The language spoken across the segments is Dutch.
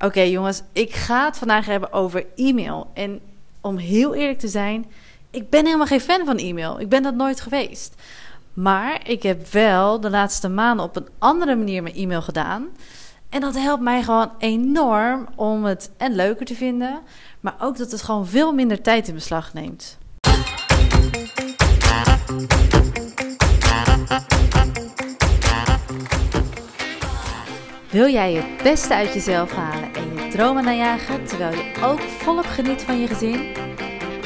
Oké jongens, ik ga het vandaag hebben over e-mail. En om heel eerlijk te zijn, ik ben helemaal geen fan van e-mail. Ik ben dat nooit geweest. Maar ik heb wel de laatste maanden op een andere manier mijn e-mail gedaan. En dat helpt mij gewoon enorm om het en leuker te vinden, maar ook dat het gewoon veel minder tijd in beslag neemt. Wil jij het beste uit jezelf halen en je dromen najagen terwijl je ook volop geniet van je gezin?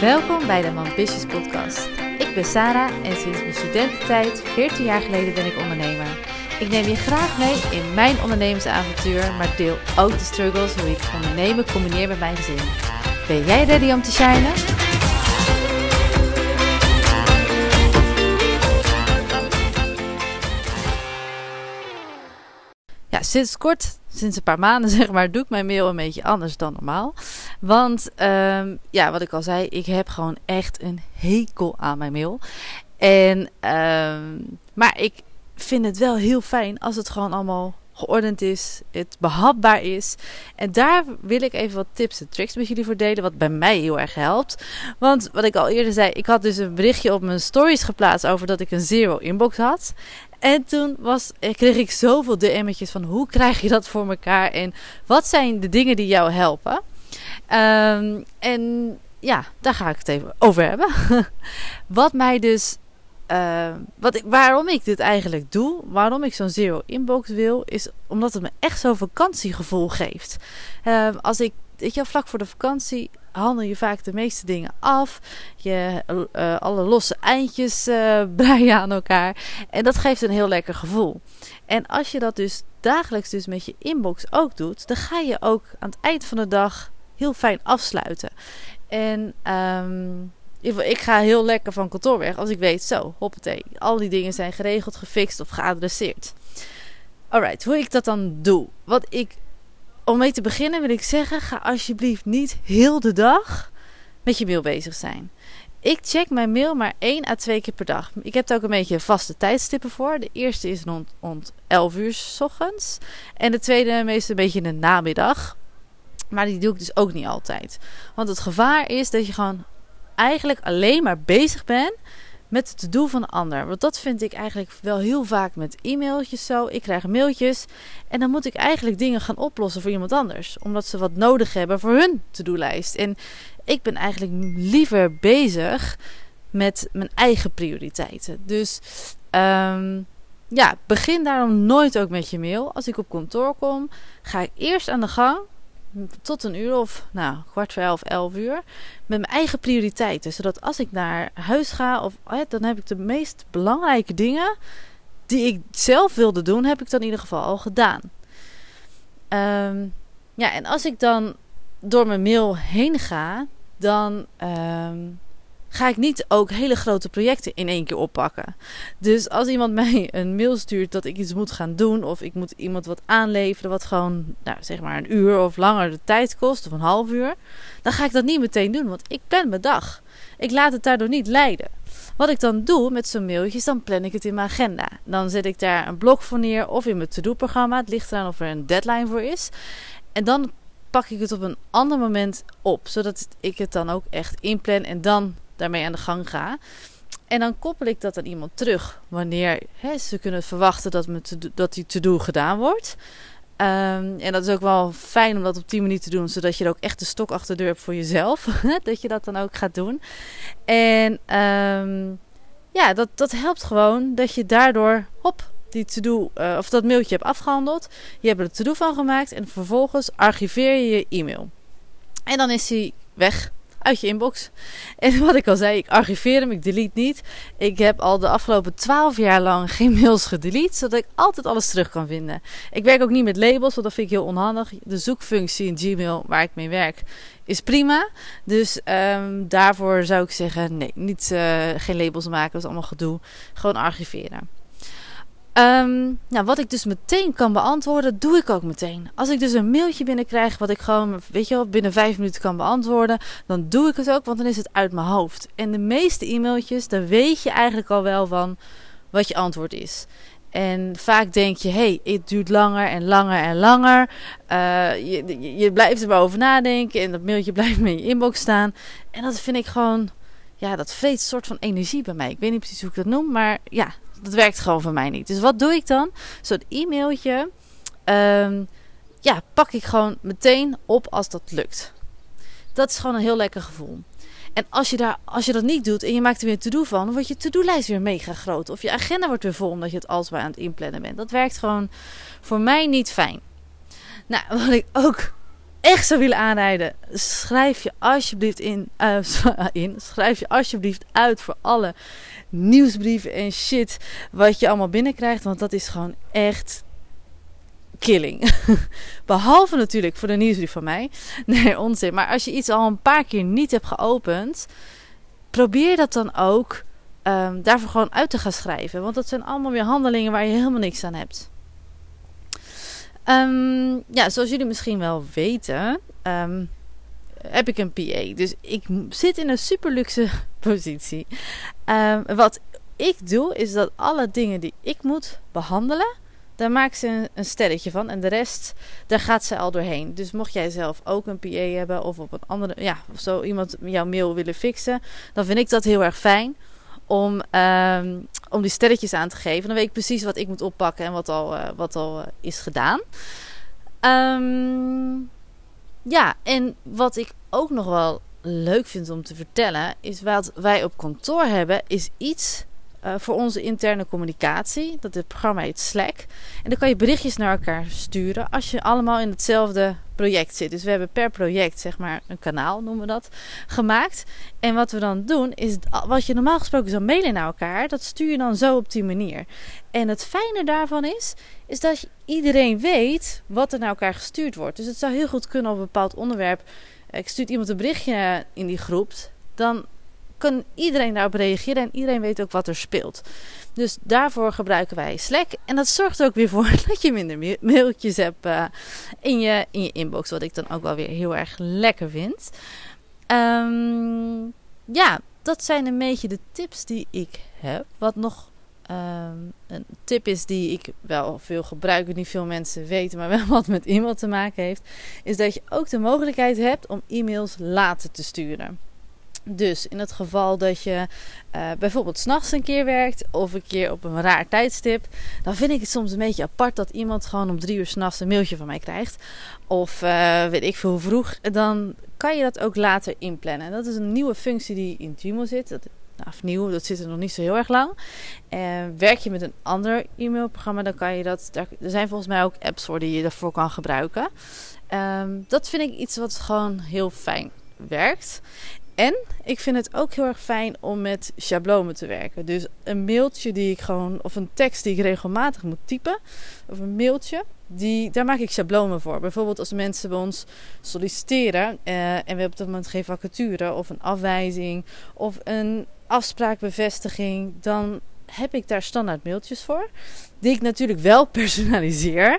Welkom bij de Ambitious Podcast. Ik ben Sarah en sinds mijn studententijd, 14 jaar geleden, ben ik ondernemer. Ik neem je graag mee in mijn ondernemersavontuur, maar deel ook de struggles hoe ik ondernemen combineer met mijn gezin. Ben jij ready om te shinen? Sinds kort, sinds een paar maanden zeg maar, doe ik mijn mail een beetje anders dan normaal. Want um, ja, wat ik al zei, ik heb gewoon echt een hekel aan mijn mail. En, um, maar ik vind het wel heel fijn als het gewoon allemaal geordend is, het behapbaar is. En daar wil ik even wat tips en tricks met jullie voor delen, wat bij mij heel erg helpt. Want wat ik al eerder zei, ik had dus een berichtje op mijn stories geplaatst over dat ik een zero inbox had. En toen was, kreeg ik zoveel DM'tjes van hoe krijg je dat voor elkaar en wat zijn de dingen die jou helpen. Um, en ja, daar ga ik het even over hebben. wat mij dus uh, wat ik, waarom ik dit eigenlijk doe, waarom ik zo'n zero inbox wil, is omdat het me echt zo'n vakantiegevoel geeft. Uh, als ik, weet je, vlak voor de vakantie handel je vaak de meeste dingen af. Je uh, alle losse eindjes breien aan elkaar. En dat geeft een heel lekker gevoel. En als je dat dus dagelijks dus met je inbox ook doet, dan ga je ook aan het eind van de dag heel fijn afsluiten. En um, ik ga heel lekker van kantoor weg als ik weet, zo, hoppatee, al die dingen zijn geregeld, gefixt of geadresseerd. Alright, hoe ik dat dan doe. Wat ik, om mee te beginnen wil ik zeggen, ga alsjeblieft niet heel de dag met je mail bezig zijn. Ik check mijn mail maar één à twee keer per dag. Ik heb er ook een beetje vaste tijdstippen voor. De eerste is rond, rond 11 uur s ochtends. En de tweede meestal een beetje in de namiddag. Maar die doe ik dus ook niet altijd. Want het gevaar is dat je gewoon eigenlijk alleen maar bezig ben met het to-do van een ander. Want dat vind ik eigenlijk wel heel vaak met e-mailtjes zo. Ik krijg mailtjes en dan moet ik eigenlijk dingen gaan oplossen voor iemand anders. Omdat ze wat nodig hebben voor hun to-do-lijst. En ik ben eigenlijk liever bezig met mijn eigen prioriteiten. Dus um, ja, begin daarom nooit ook met je mail. Als ik op kantoor kom, ga ik eerst aan de gang tot een uur of nou, kwart voor elf, elf uur. Met mijn eigen prioriteiten. Zodat als ik naar huis ga, of, dan heb ik de meest belangrijke dingen die ik zelf wilde doen, heb ik dan in ieder geval al gedaan. Um, ja, en als ik dan door mijn mail heen ga, dan um, ga ik niet ook hele grote projecten in één keer oppakken. Dus als iemand mij een mail stuurt dat ik iets moet gaan doen, of ik moet iemand wat aanleveren wat gewoon, nou, zeg maar een uur of langer de tijd kost, of een half uur, dan ga ik dat niet meteen doen, want ik plan mijn dag. Ik laat het daardoor niet leiden. Wat ik dan doe met zo'n mailtje, dan plan ik het in mijn agenda. Dan zet ik daar een blok voor neer of in mijn to-do-programma. Het ligt eraan of er een deadline voor is. En dan pak ik het op een ander moment op, zodat ik het dan ook echt inplan en dan daarmee aan de gang ga. En dan koppel ik dat aan iemand terug wanneer hè, ze kunnen verwachten dat, dat die to-do gedaan wordt. Um, en dat is ook wel fijn om dat op die manier te doen, zodat je er ook echt de stok achter de deur hebt voor jezelf. dat je dat dan ook gaat doen. En um, ja, dat, dat helpt gewoon dat je daardoor, hop, die to-do, uh, of dat mailtje hebt afgehandeld. Je hebt er een to-do van gemaakt en vervolgens archiveer je je e-mail. En dan is hij weg uit je inbox. En wat ik al zei, ik archiveer hem, ik delete niet. Ik heb al de afgelopen twaalf jaar lang geen mails gedelete, zodat ik altijd alles terug kan vinden. Ik werk ook niet met labels, want dat vind ik heel onhandig. De zoekfunctie in Gmail, waar ik mee werk, is prima. Dus um, daarvoor zou ik zeggen, nee, niet, uh, geen labels maken, dat is allemaal gedoe. Gewoon archiveren. Um, nou, wat ik dus meteen kan beantwoorden, doe ik ook meteen. Als ik dus een mailtje binnenkrijg, wat ik gewoon, weet je wel, binnen vijf minuten kan beantwoorden, dan doe ik het ook, want dan is het uit mijn hoofd. En de meeste e-mailtjes, daar weet je eigenlijk al wel van wat je antwoord is. En vaak denk je, hey, het duurt langer en langer en langer. Uh, je, je, blijft er maar over nadenken en dat mailtje blijft in je inbox staan. En dat vind ik gewoon, ja, dat vreet soort van energie bij mij. Ik weet niet precies hoe ik dat noem, maar ja, dat werkt gewoon voor mij niet. Dus wat doe ik dan? Zo'n e-mailtje, um, ja, pak ik gewoon meteen op als dat lukt. Dat is gewoon een heel lekker gevoel. En als je, daar, als je dat niet doet en je maakt er weer een to-do van, dan wordt je to-do-lijst weer mega groot. Of je agenda wordt weer vol omdat je het alsmaar aan het inplannen bent. Dat werkt gewoon voor mij niet fijn. Nou, wat ik ook echt zou willen aanrijden, schrijf je alsjeblieft in, uh, in, schrijf je alsjeblieft uit voor alle nieuwsbrieven en shit wat je allemaal binnenkrijgt, want dat is gewoon echt killing. Behalve natuurlijk voor de nieuwsbrief van mij. Nee, onzin. Maar als je iets al een paar keer niet hebt geopend, probeer dat dan ook um, daarvoor gewoon uit te gaan schrijven. Want dat zijn allemaal weer handelingen waar je helemaal niks aan hebt. Um, ja, zoals jullie misschien wel weten, um, heb ik een PA. Dus ik zit in een super luxe positie. wat ik doe, is dat alle dingen die ik moet behandelen, daar maakt ze een, stelletje van. En de rest, daar gaat ze al doorheen. Dus mocht jij zelf ook een PA hebben of op een andere, ja, of zo iemand jouw mail willen fixen, dan vind ik dat heel erg fijn om, om die stelletjes aan te geven. Dan weet ik precies wat ik moet oppakken en wat al, uh, wat al uh, is gedaan. Um, ja, en wat ik ook nog wel leuk vind om te vertellen, is wat wij op kantoor hebben, is iets uh, voor onze interne communicatie. Dat het programma heet Slack. En dan kan je berichtjes naar elkaar sturen als je allemaal in hetzelfde project zit. Dus we hebben per project, zeg maar, een kanaal noemen we dat, gemaakt. En wat we dan doen, is wat je normaal gesproken zou mailen naar elkaar, dat stuur je dan zo op die manier. En het fijne daarvan is, is dat iedereen weet wat er naar elkaar gestuurd wordt. Dus het zou heel goed kunnen op een bepaald onderwerp. Ik stuur iemand een berichtje in die groep. Dan kan iedereen daarop reageren en iedereen weet ook wat er speelt. Dus daarvoor gebruiken wij Slack. En dat zorgt er ook weer voor dat je minder mailtjes hebt uh, in, je, in je inbox. Wat ik dan ook wel weer heel erg lekker vind. Um, ja, dat zijn een beetje de tips die ik heb. Wat nog um, een tip is die ik wel veel gebruik, niet veel mensen weten, maar wel wat met e-mail te maken heeft, is dat je ook de mogelijkheid hebt om e-mails later te sturen. Dus in het geval dat je uh, bijvoorbeeld s'nachts een keer werkt of een keer op een raar tijdstip, dan vind ik het soms een beetje apart dat iemand gewoon om drie uur s'nachts een mailtje van mij krijgt. Of uh, weet ik veel hoe vroeg. Dan kan je dat ook later inplannen. En dat is een nieuwe functie die in Gmail zit. Dat, nou, of nieuw, dat zit er nog niet zo heel erg lang. En werk je met een ander e-mailprogramma, dan kan je dat. Er zijn volgens mij ook apps voor die je daarvoor kan gebruiken. Um, dat vind ik iets wat gewoon heel fijn werkt. En ik vind het ook heel erg fijn om met schablonen te werken. Dus een mailtje die ik gewoon, of een tekst die ik regelmatig moet typen, of een mailtje, die, daar maak ik schablonen voor. Bijvoorbeeld als mensen bij ons solliciteren uh, en we hebben op dat moment geen vacature of een afwijzing of een afspraakbevestiging, dan heb ik daar standaard mailtjes voor. Die ik natuurlijk wel personaliseer.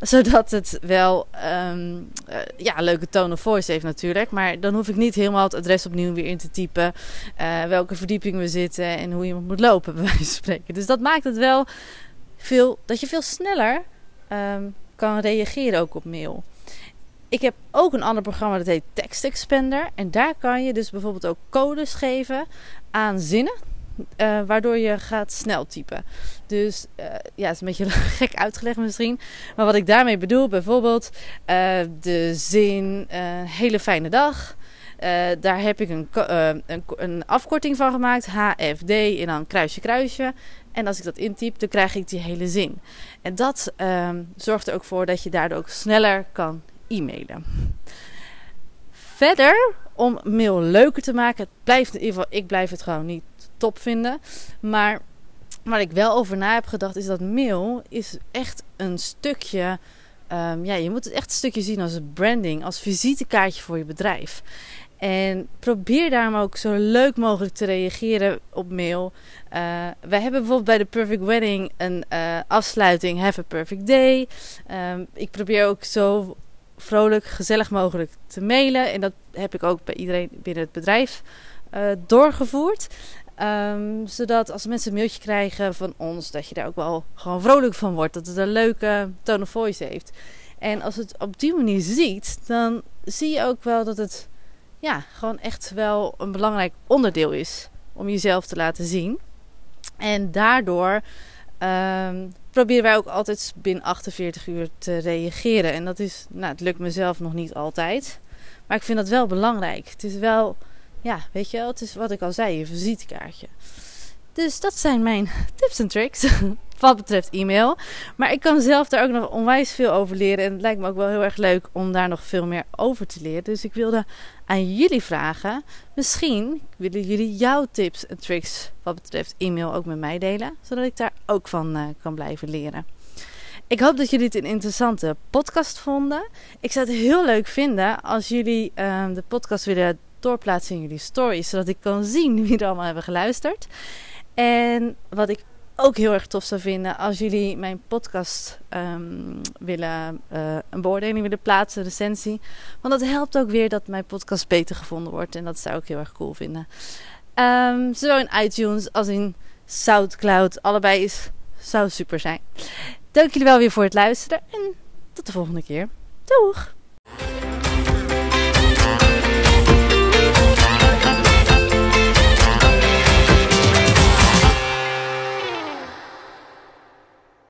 Zodat het wel um, uh, ja, leuke tone of voice heeft natuurlijk. Maar dan hoef ik niet helemaal het adres opnieuw weer in te typen. Uh, welke verdieping we zitten en hoe iemand moet lopen, bij wijze van spreken. Dus dat maakt het wel veel, dat je veel sneller um, kan reageren ook op mail. Ik heb ook een ander programma dat heet Text Expander. En daar kan je dus bijvoorbeeld ook codes geven aan zinnen uh, waardoor je gaat snel typen. Dus uh, ja, het is een beetje gek uitgelegd misschien. Maar wat ik daarmee bedoel, bijvoorbeeld uh, de zin hele fijne dag. daar heb ik een, een, een, afkorting van gemaakt, HFD en dan kruisje kruisje. En als ik dat intyp, dan krijg ik die hele zin. En dat ehm, zorgt er ook voor dat je daardoor ook sneller kan e-mailen. Verder, om mail leuker te maken, blijft in ieder geval, ik blijf het gewoon niet top vinden. Maar waar ik wel over na heb gedacht, is dat mail is echt een stukje. Um, ja, je moet het echt een stukje zien als branding, als visitekaartje voor je bedrijf. En probeer daarom ook zo leuk mogelijk te reageren op mail. Uh, wij hebben bijvoorbeeld bij de Perfect Wedding een uh, afsluiting Have a Perfect Day. Um, ik probeer ook zo vrolijk, gezellig mogelijk te mailen. En dat heb ik ook bij iedereen binnen het bedrijf uh, doorgevoerd. Ehm, zodat als mensen een mailtje krijgen van ons, dat je daar ook wel gewoon vrolijk van wordt. Dat het een leuke tone of voice heeft. En als het op die manier ziet, dan zie je ook wel dat het ja, gewoon echt wel een belangrijk onderdeel is om jezelf te laten zien. En daardoor um, proberen wij ook altijd binnen 48 uur te reageren. En dat is, nou, het lukt mezelf nog niet altijd. Maar ik vind dat wel belangrijk. Het is wel, ja, weet je wel, het is wat ik al zei, een visitekaartje. Dus dat zijn mijn tips en tricks wat betreft e-mail. Maar ik kan zelf daar ook nog onwijs veel over leren. En het lijkt me ook wel heel erg leuk om daar nog veel meer over te leren. Dus ik wilde aan jullie vragen. Misschien willen jullie jouw tips en tricks wat betreft e-mail ook met mij delen. Zodat ik daar ook van uh, kan blijven leren. Ik hoop dat jullie het een interessante podcast vonden. Ik zou het heel leuk vinden als jullie uh, de podcast willen doorplaatsen in jullie stories. Zodat ik kan zien wie er allemaal hebben geluisterd. En wat ik ook heel erg tof zou vinden als jullie mijn podcast um, willen, uh, een beoordeling willen plaatsen, een recensie. Want dat helpt ook weer dat mijn podcast beter gevonden wordt. En dat zou ik heel erg cool vinden. Um, zowel in iTunes als in SoundCloud. Allebei is, zou super zijn. Dank jullie wel weer voor het luisteren. En tot de volgende keer. Doeg!